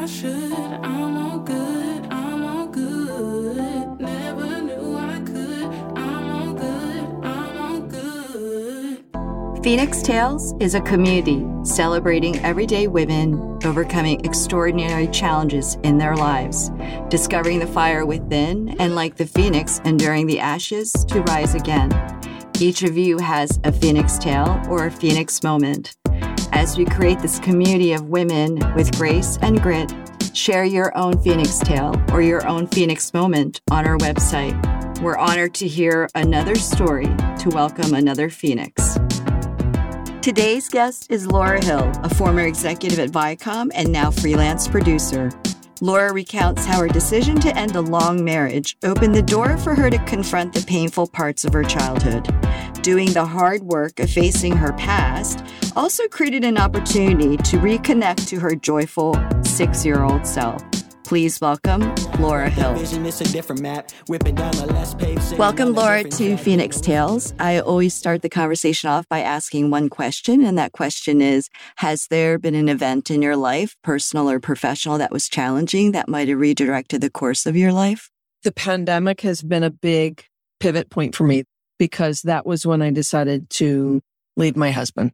I should. I'm all good, I'm all good. Never knew I could. I'm all good, I'm all good. Phoenix Tales is a community celebrating everyday women overcoming extraordinary challenges in their lives, discovering the fire within, and like the phoenix, enduring the ashes to rise again. Each of you has a phoenix tale or a phoenix moment. As we create this community of women with grace and grit, share your own phoenix tale or your own phoenix moment on our website. We're honored to hear another story to welcome another phoenix. Today's guest is Laura Hill, a former executive at Viacom and now freelance producer. Laura recounts how her decision to end a long marriage opened the door for her to confront the painful parts of her childhood. Doing the hard work of facing her past also created an opportunity to reconnect to her joyful six year old self. Please welcome Laura Hill. Welcome, Laura, to Phoenix Tales. I always start the conversation off by asking one question, and that question is Has there been an event in your life, personal or professional, that was challenging that might have redirected the course of your life? The pandemic has been a big pivot point for me because that was when I decided to leave my husband.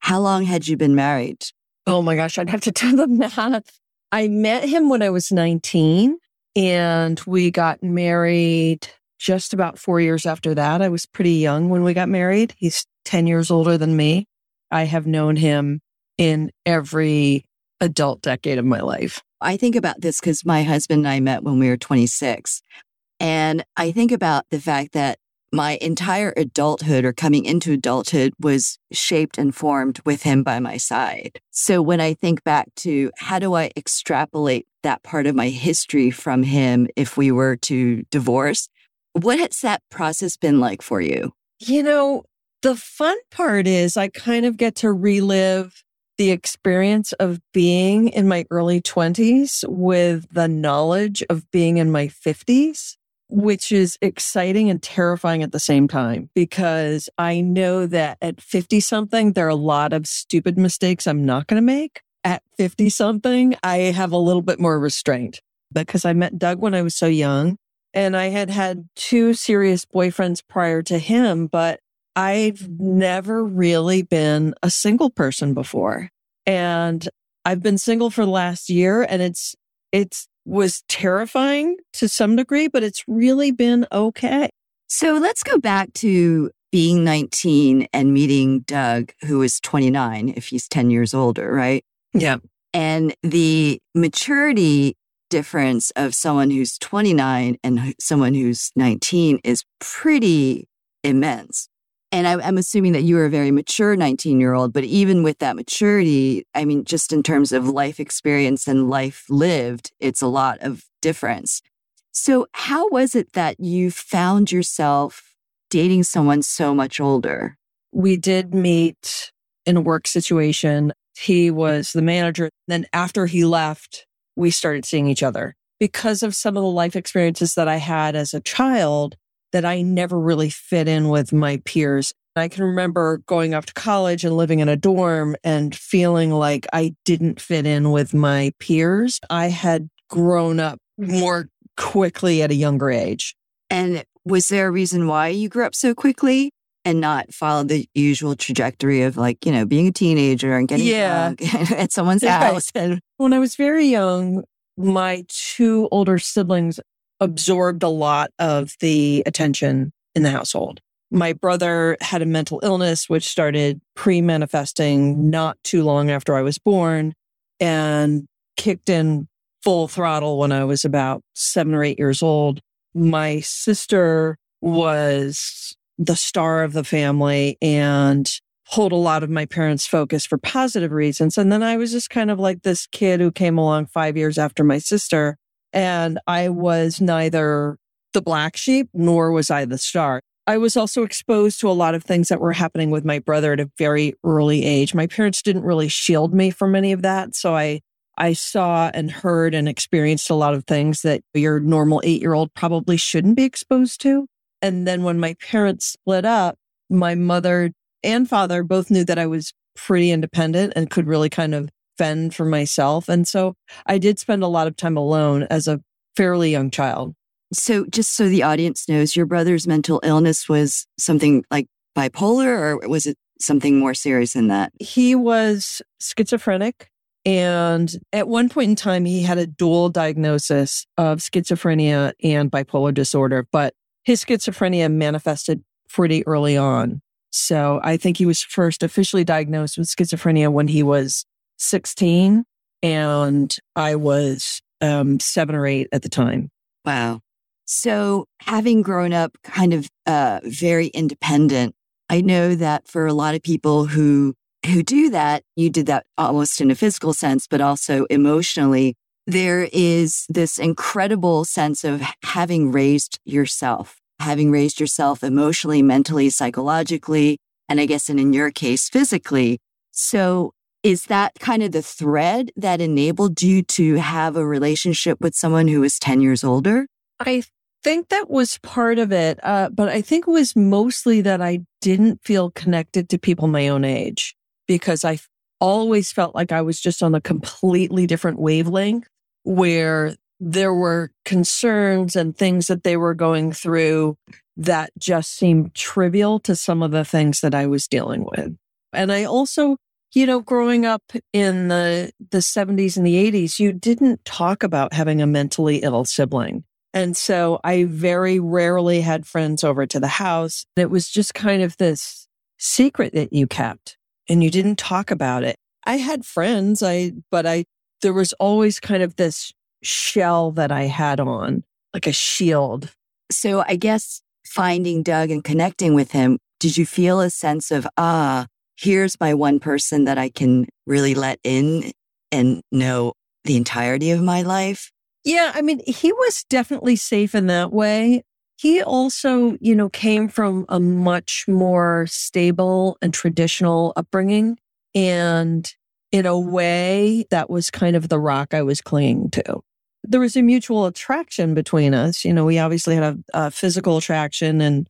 How long had you been married? Oh my gosh, I'd have to do the math. I met him when I was 19 and we got married just about four years after that. I was pretty young when we got married. He's 10 years older than me. I have known him in every adult decade of my life. I think about this because my husband and I met when we were 26. And I think about the fact that my entire adulthood or coming into adulthood was shaped and formed with him by my side. So when I think back to how do I extrapolate that part of my history from him if we were to divorce, what has that process been like for you? You know, the fun part is I kind of get to relive the experience of being in my early 20s with the knowledge of being in my 50s which is exciting and terrifying at the same time because I know that at 50 something, there are a lot of stupid mistakes I'm not going to make. At 50 something, I have a little bit more restraint because I met Doug when I was so young and I had had two serious boyfriends prior to him, but I've never really been a single person before. And I've been single for the last year and it's, it's was terrifying to some degree, but it's really been okay. So let's go back to being 19 and meeting Doug, who is 29, if he's 10 years older, right? Yeah. And the maturity difference of someone who's 29 and someone who's 19 is pretty immense. And I, am assuming that you were a very mature 19 year old, but even with that maturity, I mean, just in terms of life experience and life lived, it's a lot of difference. So, how was it that you found yourself dating someone so much older? We did meet in a work situation. He was the manager. Then, after he left, we started seeing each other because of some of the life experiences that I had as a child that I never really fit in with my peers. I can remember going off to college and living in a dorm and feeling like I didn't fit in with my peers. I had grown up more quickly at a younger age. And was there a reason why you grew up so quickly and not follow the usual trajectory of like, you know, being a teenager and getting yeah. at someone's house? And when I was very young, my two older siblings absorbed a lot of the attention in the household. My brother had a mental illness, which started pre manifesting not too long after I was born and kicked in full throttle when I was about seven or eight years old. My sister was the star of the family and pulled a lot of my parents' focus for positive reasons. And then I was just kind of like this kid who came along five years after my sister and I was neither the black sheep nor was I the star. I was also exposed to a lot of things that were happening with my brother at a very early age. My parents didn't really shield me from any of that. So I, I saw and heard and experienced a lot of things that your normal eight year old probably shouldn't be exposed to. And then when my parents split up, my mother and father both knew that I was pretty independent and could really kind of fend for myself. And so I did spend a lot of time alone as a fairly young child. So, just so the audience knows, your brother's mental illness was something like bipolar, or was it something more serious than that? He was schizophrenic. And at one point in time, he had a dual diagnosis of schizophrenia and bipolar disorder, but his schizophrenia manifested pretty early on. So I think he was first officially diagnosed with schizophrenia when he was 16, and I was um, seven or eight at the time. Wow. So, having grown up kind of uh, very independent, I know that for a lot of people who who do that, you did that almost in a physical sense, but also emotionally. There is this incredible sense of having raised yourself, having raised yourself emotionally, mentally, psychologically, and I guess, and in your case, physically. So, is that kind of the thread that enabled you to have a relationship with someone who was 10 years older? I think that was part of it. Uh, but I think it was mostly that I didn't feel connected to people my own age because I always felt like I was just on a completely different wavelength where there were concerns and things that they were going through that just seemed trivial to some of the things that I was dealing with. And I also, you know, growing up in the the 70s and the 80s, you didn't talk about having a mentally ill sibling. And so I very rarely had friends over to the house. It was just kind of this secret that you kept and you didn't talk about it. I had friends, I, but I, there was always kind of this shell that I had on, like a shield. So I guess finding Doug and connecting with him, did you feel a sense of, ah, here's my one person that I can really let in and know the entirety of my life? Yeah, I mean, he was definitely safe in that way. He also, you know, came from a much more stable and traditional upbringing. And in a way, that was kind of the rock I was clinging to. There was a mutual attraction between us. You know, we obviously had a, a physical attraction, and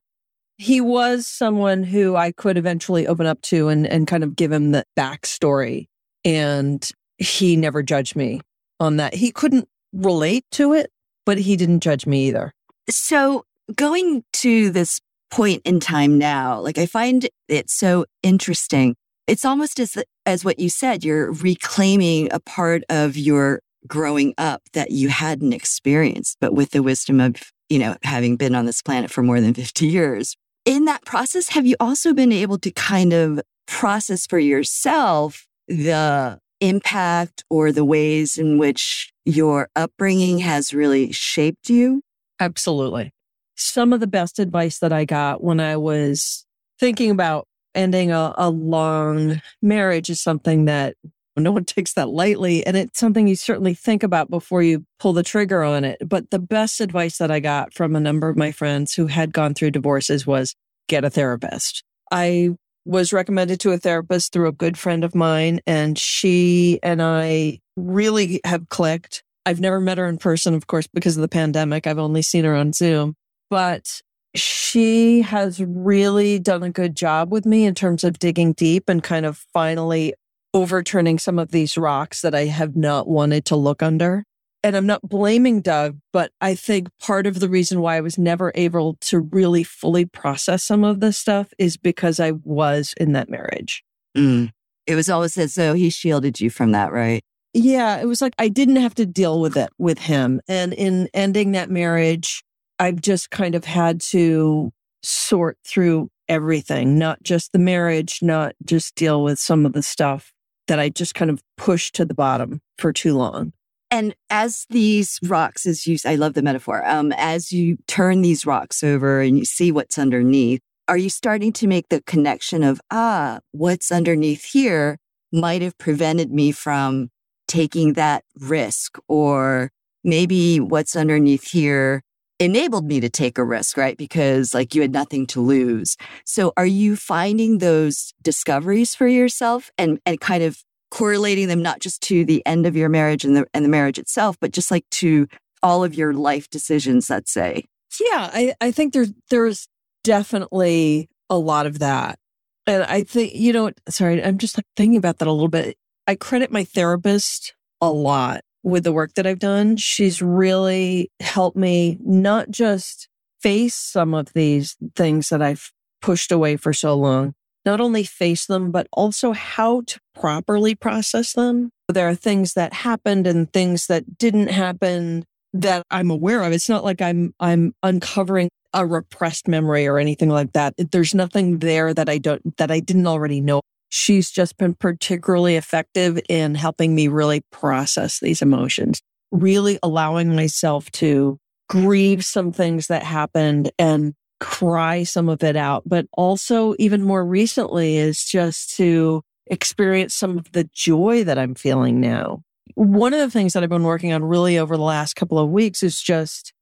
he was someone who I could eventually open up to and, and kind of give him the backstory. And he never judged me on that. He couldn't relate to it, but he didn't judge me either. So going to this point in time now, like I find it so interesting. It's almost as as what you said, you're reclaiming a part of your growing up that you hadn't experienced, but with the wisdom of, you know, having been on this planet for more than 50 years. In that process, have you also been able to kind of process for yourself the impact or the ways in which your upbringing has really shaped you? Absolutely. Some of the best advice that I got when I was thinking about ending a, a long marriage is something that no one takes that lightly. And it's something you certainly think about before you pull the trigger on it. But the best advice that I got from a number of my friends who had gone through divorces was get a therapist. I was recommended to a therapist through a good friend of mine, and she and I really have clicked. I've never met her in person, of course, because of the pandemic. I've only seen her on Zoom, but she has really done a good job with me in terms of digging deep and kind of finally overturning some of these rocks that I have not wanted to look under. And I'm not blaming Doug, but I think part of the reason why I was never able to really fully process some of this stuff is because I was in that marriage. Mm. It was always as though he shielded you from that, right? Yeah, it was like I didn't have to deal with it with him. And in ending that marriage, I've just kind of had to sort through everything, not just the marriage, not just deal with some of the stuff that I just kind of pushed to the bottom for too long. And as these rocks, as you, I love the metaphor, um, as you turn these rocks over and you see what's underneath, are you starting to make the connection of, ah, what's underneath here might have prevented me from taking that risk or maybe what's underneath here enabled me to take a risk, right? Because like you had nothing to lose. So are you finding those discoveries for yourself and, and kind of correlating them not just to the end of your marriage and the, and the marriage itself, but just like to all of your life decisions, let's say? Yeah, I, I think there's, there's definitely a lot of that. And I think, you know, sorry, I'm just like thinking about that a little bit. I credit my therapist a lot with the work that I've done. She's really helped me not just face some of these things that I've pushed away for so long, not only face them, but also how to properly process them. There are things that happened and things that didn't happen that I'm aware of. It's not like I'm, I'm uncovering a repressed memory or anything like that. There's nothing there that I don't, that I didn't already know. She's just been particularly effective in helping me really process these emotions, really allowing myself to grieve some things that happened and cry some of it out. But also, even more recently, is just to experience some of the joy that I'm feeling now. One of the things that I've been working on really over the last couple of weeks is just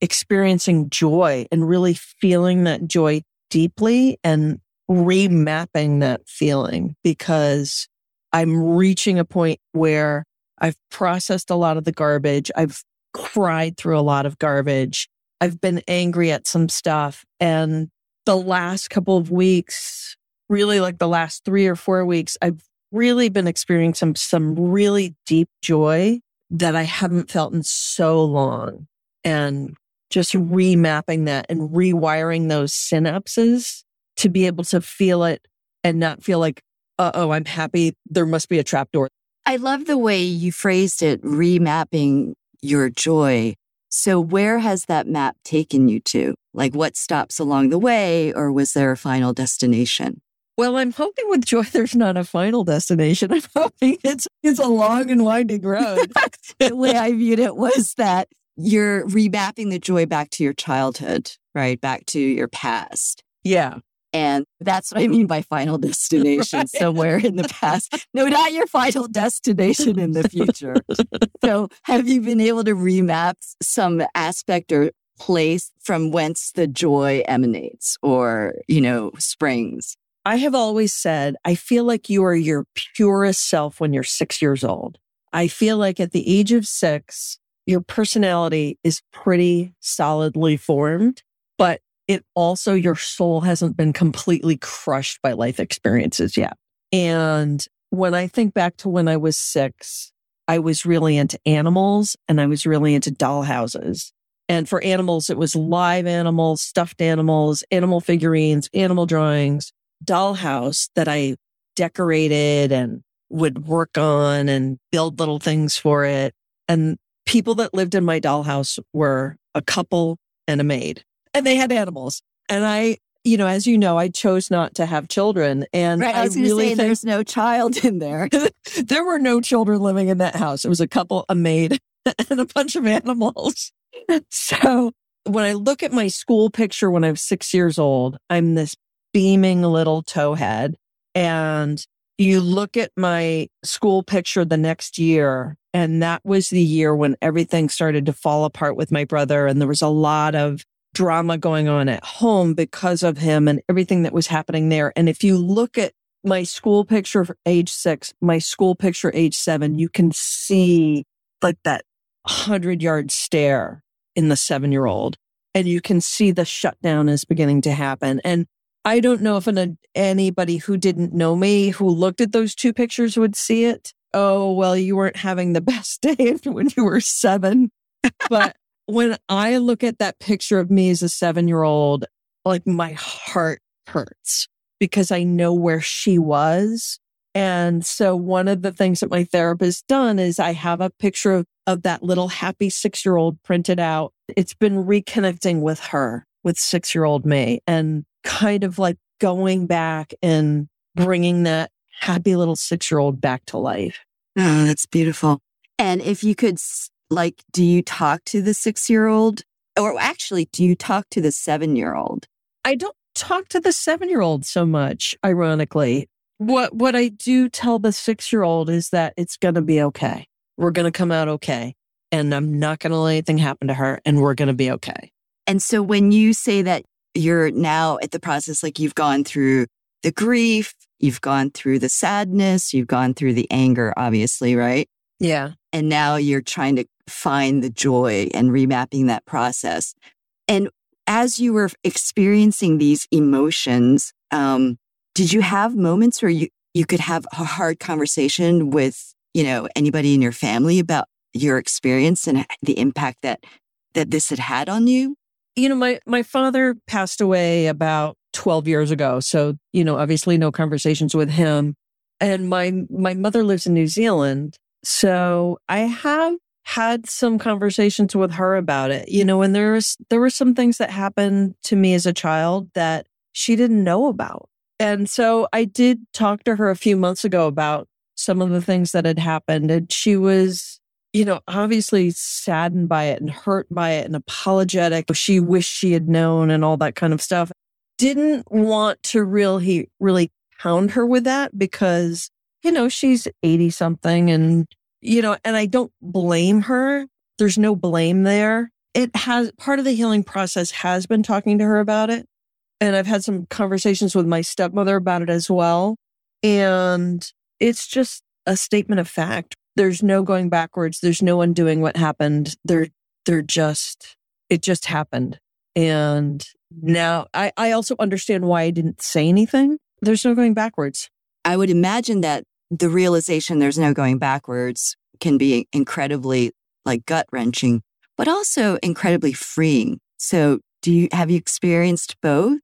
experiencing joy and really feeling that joy deeply and remapping that feeling because I'm reaching a point where I've processed a lot of the garbage. I've cried through a lot of garbage. I've been angry at some stuff. And the last couple of weeks, really like the last three or four weeks, I've really been experiencing some, some really deep joy that I haven't felt in so long. And just remapping that and rewiring those synapses to be able to feel it and not feel like, uh oh, I'm happy. There must be a trap door. I love the way you phrased it, remapping your joy. So, where has that map taken you to? Like, what stops along the way, or was there a final destination? Well, I'm hoping with joy there's not a final destination. I'm hoping it's it's a long and winding road. the way I viewed it was that you're remapping the joy back to your childhood, right? Back to your past. Yeah. And that's what I mean by final destination, right. somewhere in the past. No, not your final destination in the future. so, have you been able to remap some aspect or place from whence the joy emanates or, you know, springs? I have always said, I feel like you are your purest self when you're six years old. I feel like at the age of six, your personality is pretty solidly formed, it also, your soul hasn't been completely crushed by life experiences yet. And when I think back to when I was six, I was really into animals and I was really into dollhouses. And for animals, it was live animals, stuffed animals, animal figurines, animal drawings, dollhouse that I decorated and would work on and build little things for it. And people that lived in my dollhouse were a couple and a maid and they had animals. And I, you know, as you know, I chose not to have children. And right, I, I really say there's no child in there. there were no children living in that house. It was a couple, a maid, and a bunch of animals. so when I look at my school picture when I was six years old, I'm this beaming little towhead. And you look at my school picture the next year, and that was the year when everything started to fall apart with my brother. And there was a lot of drama going on at home because of him and everything that was happening there. And if you look at my school picture age six, my school picture age seven, you can see like that hundred yard stare in the seven year old. And you can see the shutdown is beginning to happen. And I don't know if an, anybody who didn't know me who looked at those two pictures would see it. Oh, well, you weren't having the best day when you were seven. But when I look at that picture of me as a seven year old, like my heart hurts because I know where she was. And so one of the things that my therapist done is I have a picture of, of that little happy six year old printed out. It's been reconnecting with her, with six year old me and kind of like going back and bringing that happy little six year old back to life. Oh, that's beautiful. And if you could like, do you talk to the six year old? Or actually, do you talk to the seven year old? I don't talk to the seven year old so much, ironically. What, what I do tell the six year old is that it's going to be okay. We're going to come out okay. And I'm not going to let anything happen to her and we're going to be okay. And so when you say that you're now at the process, like you've gone through the grief, you've gone through the sadness, you've gone through the anger, obviously, right? Yeah. And now you're trying to find the joy and remapping that process. And as you were experiencing these emotions, um, did you have moments where you you could have a hard conversation with, you know, anybody in your family about your experience and the impact that that this had had on you? You know, my my father passed away about 12 years ago, so you know, obviously no conversations with him. And my my mother lives in New Zealand, so I have had some conversations with her about it. You know, and there was there were some things that happened to me as a child that she didn't know about. And so I did talk to her a few months ago about some of the things that had happened and she was you know, obviously saddened by it and hurt by it and apologetic. She wished she had known and all that kind of stuff. Didn't want to really, really pound her with that because, you know, she's 80 something and, you know, and I don't blame her. There's no blame there. It has part of the healing process has been talking to her about it. And I've had some conversations with my stepmother about it as well. And it's just a statement of fact there's no going backwards. There's no undoing what happened. They're, they're just, it just happened. And now I, I also understand why I didn't say anything. There's no going backwards. I would imagine that the realization there's no going backwards can be incredibly like gut wrenching, but also incredibly freeing. So do you, have you experienced both?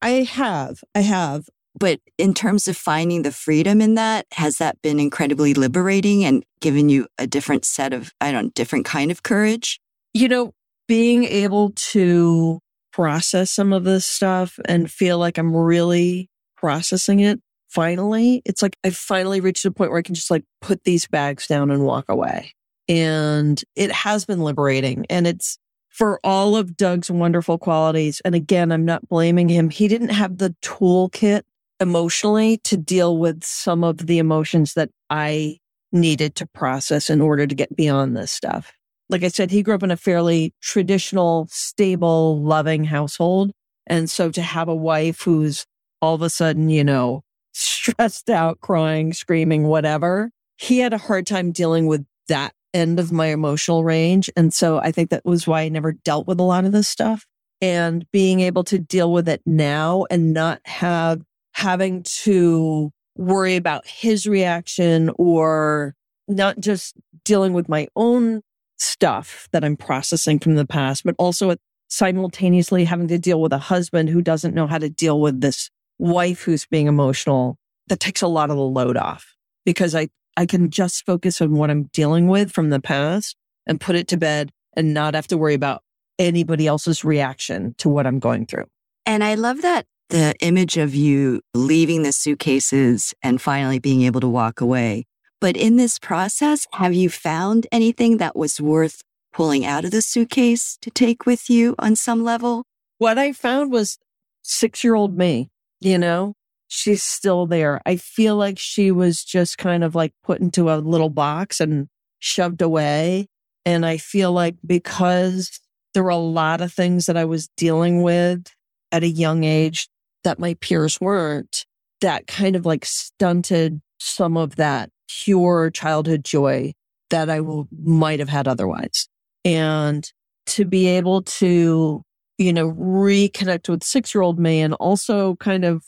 I have. I have. But in terms of finding the freedom in that, has that been incredibly liberating and given you a different set of, I don't know, different kind of courage? You know, being able to process some of this stuff and feel like I'm really processing it finally, it's like I've finally reached a point where I can just like put these bags down and walk away. And it has been liberating. And it's for all of Doug's wonderful qualities. And again, I'm not blaming him. He didn't have the toolkit emotionally to deal with some of the emotions that I needed to process in order to get beyond this stuff. Like I said, he grew up in a fairly traditional, stable, loving household. And so to have a wife who's all of a sudden, you know, stressed out, crying, screaming, whatever, he had a hard time dealing with that end of my emotional range. And so I think that was why I never dealt with a lot of this stuff. And being able to deal with it now and not have having to worry about his reaction or not just dealing with my own stuff that I'm processing from the past, but also simultaneously having to deal with a husband who doesn't know how to deal with this wife who's being emotional. That takes a lot of the load off because I, I can just focus on what I'm dealing with from the past and put it to bed and not have to worry about anybody else's reaction to what I'm going through. And I love that the image of you leaving the suitcases and finally being able to walk away. But in this process, have you found anything that was worth pulling out of the suitcase to take with you on some level? What I found was six year old me, you know, she's still there. I feel like she was just kind of like put into a little box and shoved away. And I feel like because there were a lot of things that I was dealing with at a young age that my peers weren't, that kind of like stunted some of that pure childhood joy that I will, might have had otherwise. And to be able to, you know, reconnect with six year old me and also kind of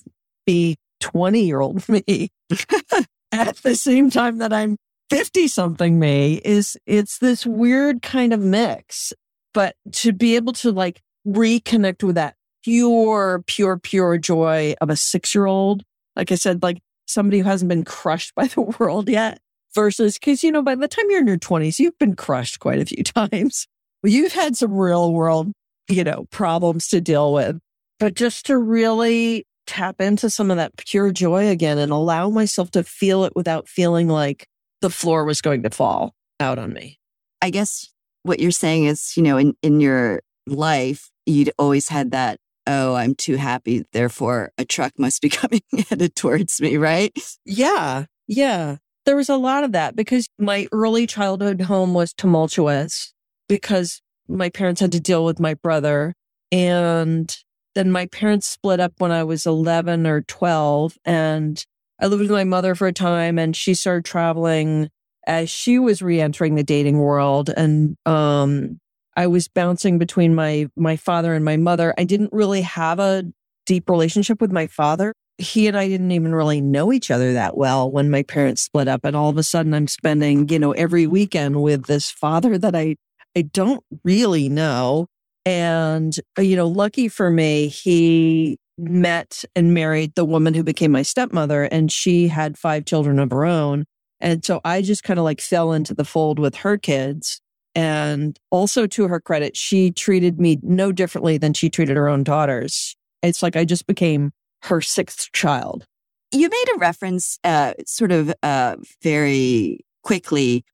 be 20 year old me at the same time that I'm 50 something me is it's this weird kind of mix. But to be able to like reconnect with that pure, pure, pure joy of a six year old. Like I said, like somebody who hasn't been crushed by the world yet versus because, you know, by the time you're in your 20s, you've been crushed quite a few times. You've had some real world, you know, problems to deal with. But just to really tap into some of that pure joy again and allow myself to feel it without feeling like the floor was going to fall out on me. I guess what you're saying is, you know, in, in your life, you'd always had that oh, I'm too happy. Therefore, a truck must be coming headed towards me, right? Yeah. Yeah. There was a lot of that because my early childhood home was tumultuous because my parents had to deal with my brother. And then my parents split up when I was 11 or 12. And I lived with my mother for a time and she started traveling as she was re-entering the dating world. And, um, I was bouncing between my my father and my mother. I didn't really have a deep relationship with my father. he and I didn't even really know each other that well when my parents split up. And all of a sudden I'm spending, you know, every weekend with this father that I, I don't really know. And, uh, you know, lucky for me, he met and married the woman who became my stepmother and she had five children of her own. And so I just kind of like fell into the fold with her kids. And also to her credit, she treated me no differently than she treated her own daughters. It's like I just became her sixth child. You made a reference, uh, sort of uh, very quickly,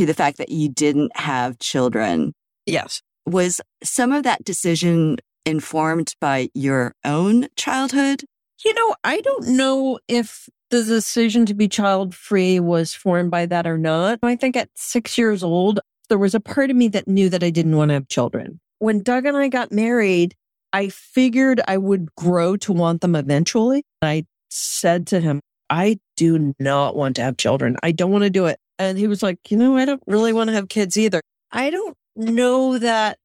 to the fact that you didn't have children. Yes. Was some of that decision informed by your own childhood? You know, I don't know if the decision to be child free was formed by that or not. I think at six years old, there was a part of me that knew that I didn't want to have children. When Doug and I got married, I figured I would grow to want them eventually. I said to him, I do not want to have children. I don't want to do it. And he was like, you know, I don't really want to have kids either. I don't know that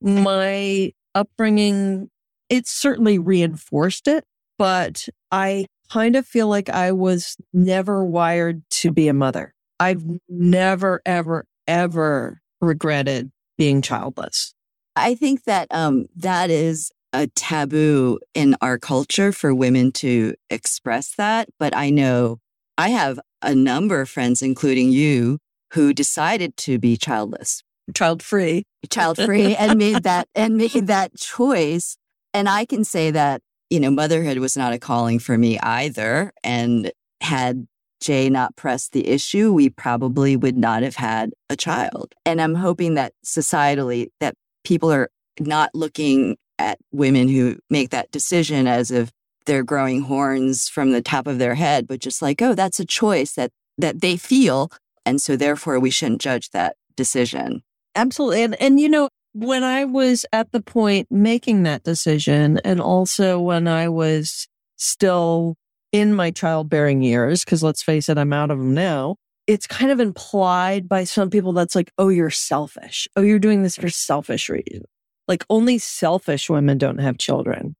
my upbringing, it certainly reinforced it, but I kind of feel like I was never wired to be a mother. I've never, ever, ever regretted being childless. I think that um, that is a taboo in our culture for women to express that. But I know I have a number of friends, including you, who decided to be childless, child free, child free, and made that and made that choice. And I can say that you know motherhood was not a calling for me either. And had Jay not pressed the issue, we probably would not have had a child. And I'm hoping that societally that people are not looking at women who make that decision as if they're growing horns from the top of their head, but just like, oh, that's a choice that that they feel. And so therefore we shouldn't judge that decision. Absolutely. And and you know, when I was at the point making that decision, and also when I was still in my childbearing years, because let's face it, I'm out of them now. It's kind of implied by some people that's like, oh, you're selfish. Oh, you're doing this for selfish reasons. Like only selfish women don't have children.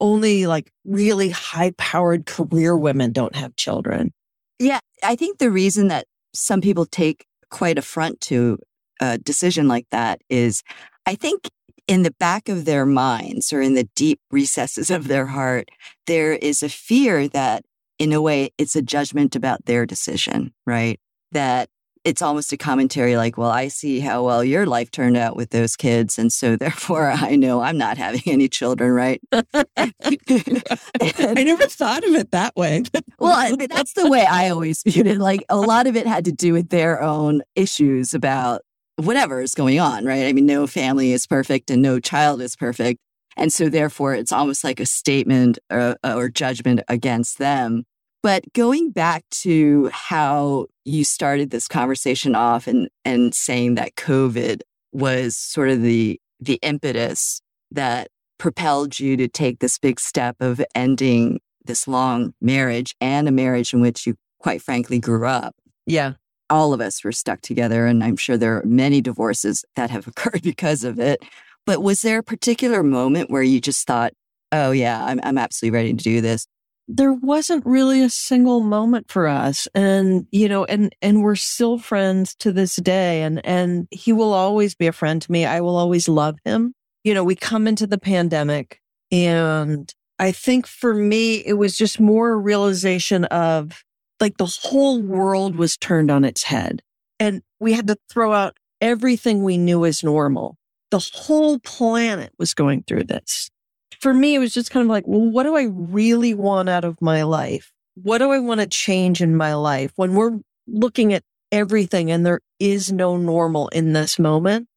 Only like really high powered career women don't have children. Yeah. I think the reason that some people take quite affront to a decision like that is I think in the back of their minds or in the deep recesses of their heart, there is a fear that in a way it's a judgment about their decision, right? That it's almost a commentary like, well, I see how well your life turned out with those kids. And so therefore I know I'm not having any children, right? I never thought of it that way. well, that's the way I always viewed it. Like a lot of it had to do with their own issues about whatever is going on, right? I mean, no family is perfect and no child is perfect. And so therefore it's almost like a statement or, uh, or judgment against them. But going back to how you started this conversation off and, and saying that COVID was sort of the, the impetus that propelled you to take this big step of ending this long marriage and a marriage in which you quite frankly grew up. Yeah. All of us were stuck together, and I'm sure there are many divorces that have occurred because of it. But was there a particular moment where you just thought, oh, yeah, I'm, I'm absolutely ready to do this? There wasn't really a single moment for us and you know and and we're still friends to this day and and he will always be a friend to me. I will always love him. You know we come into the pandemic and i think for me it was just more a realization of like the whole world was turned on its head and we had to throw out everything we knew as normal. The whole planet was going through this for me, it was just kind of like, well, what do I really want out of my life? What do I want to change in my life when we're looking at everything and there is no normal in this moment?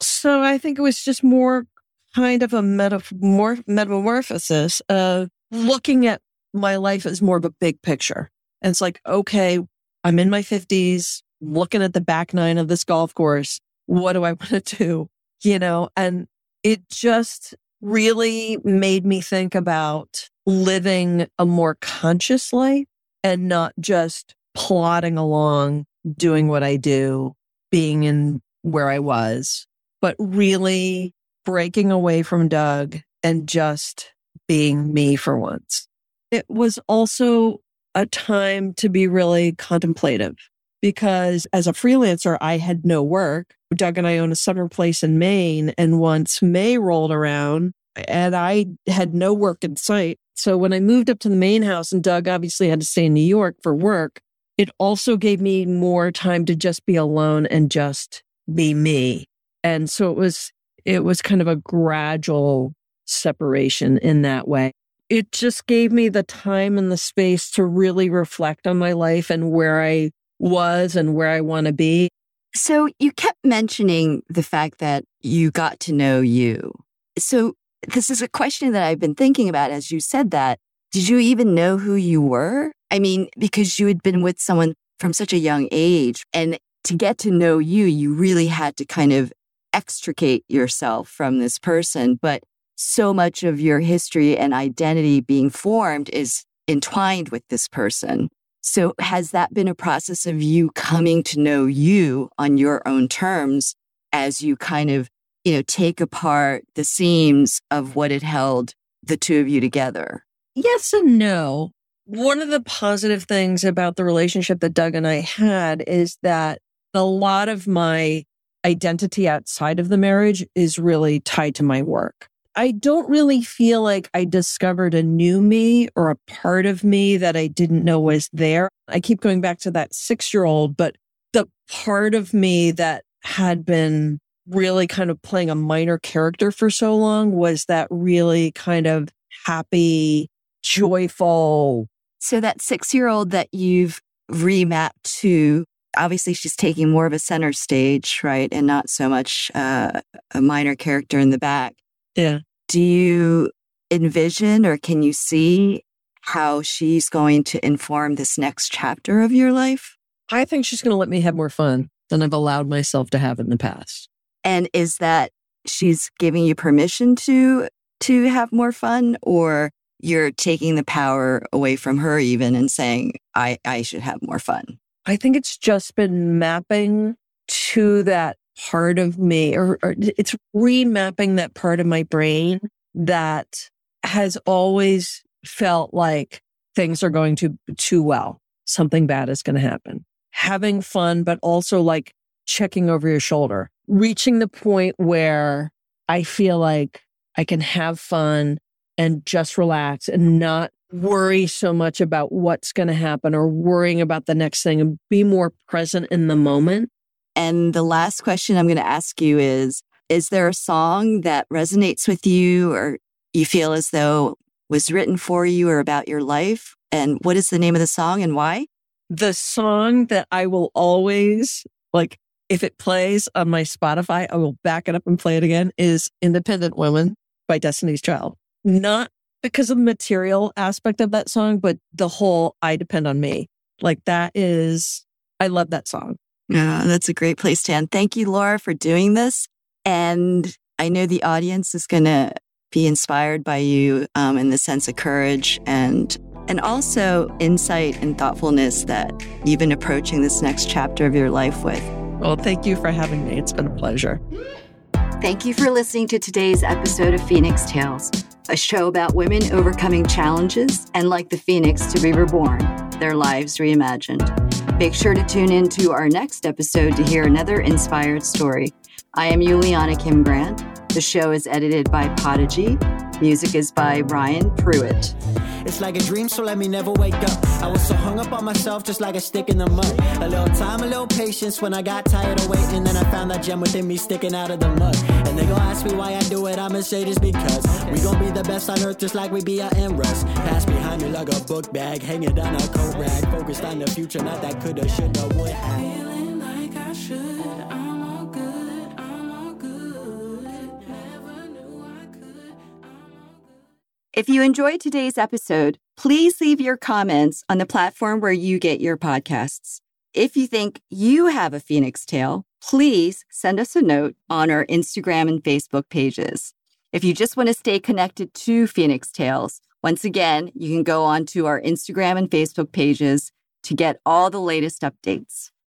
So I think it was just more kind of a metamorph- metamorphosis of looking at my life as more of a big picture. And it's like, okay, I'm in my 50s, looking at the back nine of this golf course. What do I want to do? You know, and it just really made me think about living a more conscious life and not just plodding along, doing what I do, being in where I was, but really breaking away from Doug and just being me for once. it was also a time to be really contemplative because as a freelancer, I had no work. Doug and I own a summer place in Maine. And once May rolled around and I had no work in sight. So when I moved up to the main house and Doug obviously had to stay in New York for work, it also gave me more time to just be alone and just be me. And so it was, it was kind of a gradual separation in that way. It just gave me the time and the space to really reflect on my life and where I was and where I want to be. So you kept mentioning the fact that you got to know you. So this is a question that I've been thinking about as you said that. Did you even know who you were? I mean, because you had been with someone from such a young age and to get to know you, you really had to kind of extricate yourself from this person. But so much of your history and identity being formed is entwined with this person. So has that been a process of you coming to know you on your own terms as you kind of, you know, take apart the seams of what had held the two of you together? Yes and no. One of the positive things about the relationship that Doug and I had is that a lot of my identity outside of the marriage is really tied to my work. I don't really feel like I discovered a new me or a part of me that I didn't know was there. I keep going back to that six year old, but the part of me that had been really kind of playing a minor character for so long was that really kind of happy, joyful. So that six year old that you've remapped to, obviously she's taking more of a center stage, right? And not so much uh, a minor character in the back. Yeah. Do you envision or can you see how she's going to inform this next chapter of your life? I think she's going to let me have more fun than I've allowed myself to have in the past. And is that she's giving you permission to to have more fun or you're taking the power away from her even and saying I I should have more fun? I think it's just been mapping to that part of me, or, or it's remapping that part of my brain that has always felt like things are going to too well. Something bad is going to happen. Having fun, but also like checking over your shoulder, reaching the point where I feel like I can have fun and just relax and not worry so much about what's going to happen or worrying about the next thing and be more present in the moment. And the last question I'm going to ask you is Is there a song that resonates with you or you feel as though was written for you or about your life? And what is the name of the song and why? The song that I will always like, if it plays on my Spotify, I will back it up and play it again is Independent Women by Destiny's Child. Not because of the material aspect of that song, but the whole I depend on me. Like that is, I love that song. Yeah, that's a great place to end. Thank you, Laura, for doing this. And I know the audience is going to be inspired by you um, in the sense of courage and and also insight and thoughtfulness that you've been approaching this next chapter of your life with. Well, thank you for having me. It's been a pleasure. Thank you for listening to today's episode of Phoenix Tales, a show about women overcoming challenges and, like the phoenix, to be reborn, their lives reimagined. Make sure to tune in to our next episode to hear another inspired story. I am Juliana Kim Grant. The show is edited by Podigy. Music is by Ryan Pruitt. It's like a dream, so let me never wake up. I was so hung up on myself, just like a stick in the mud. A little time, a little patience when I got tired of waiting. Then I found that gem within me sticking out of the mud. And they gon' ask me why I do it, I'ma say this because we gon' be the best on earth, just like we be at Emrys. Pass behind me like a book bag, hanging down a coat rag. Focused on the future, not that coulda, shoulda, would have. Feeling like I should. If you enjoyed today's episode, please leave your comments on the platform where you get your podcasts. If you think you have a Phoenix tale, please send us a note on our Instagram and Facebook pages. If you just want to stay connected to Phoenix Tales, once again, you can go on to our Instagram and Facebook pages to get all the latest updates.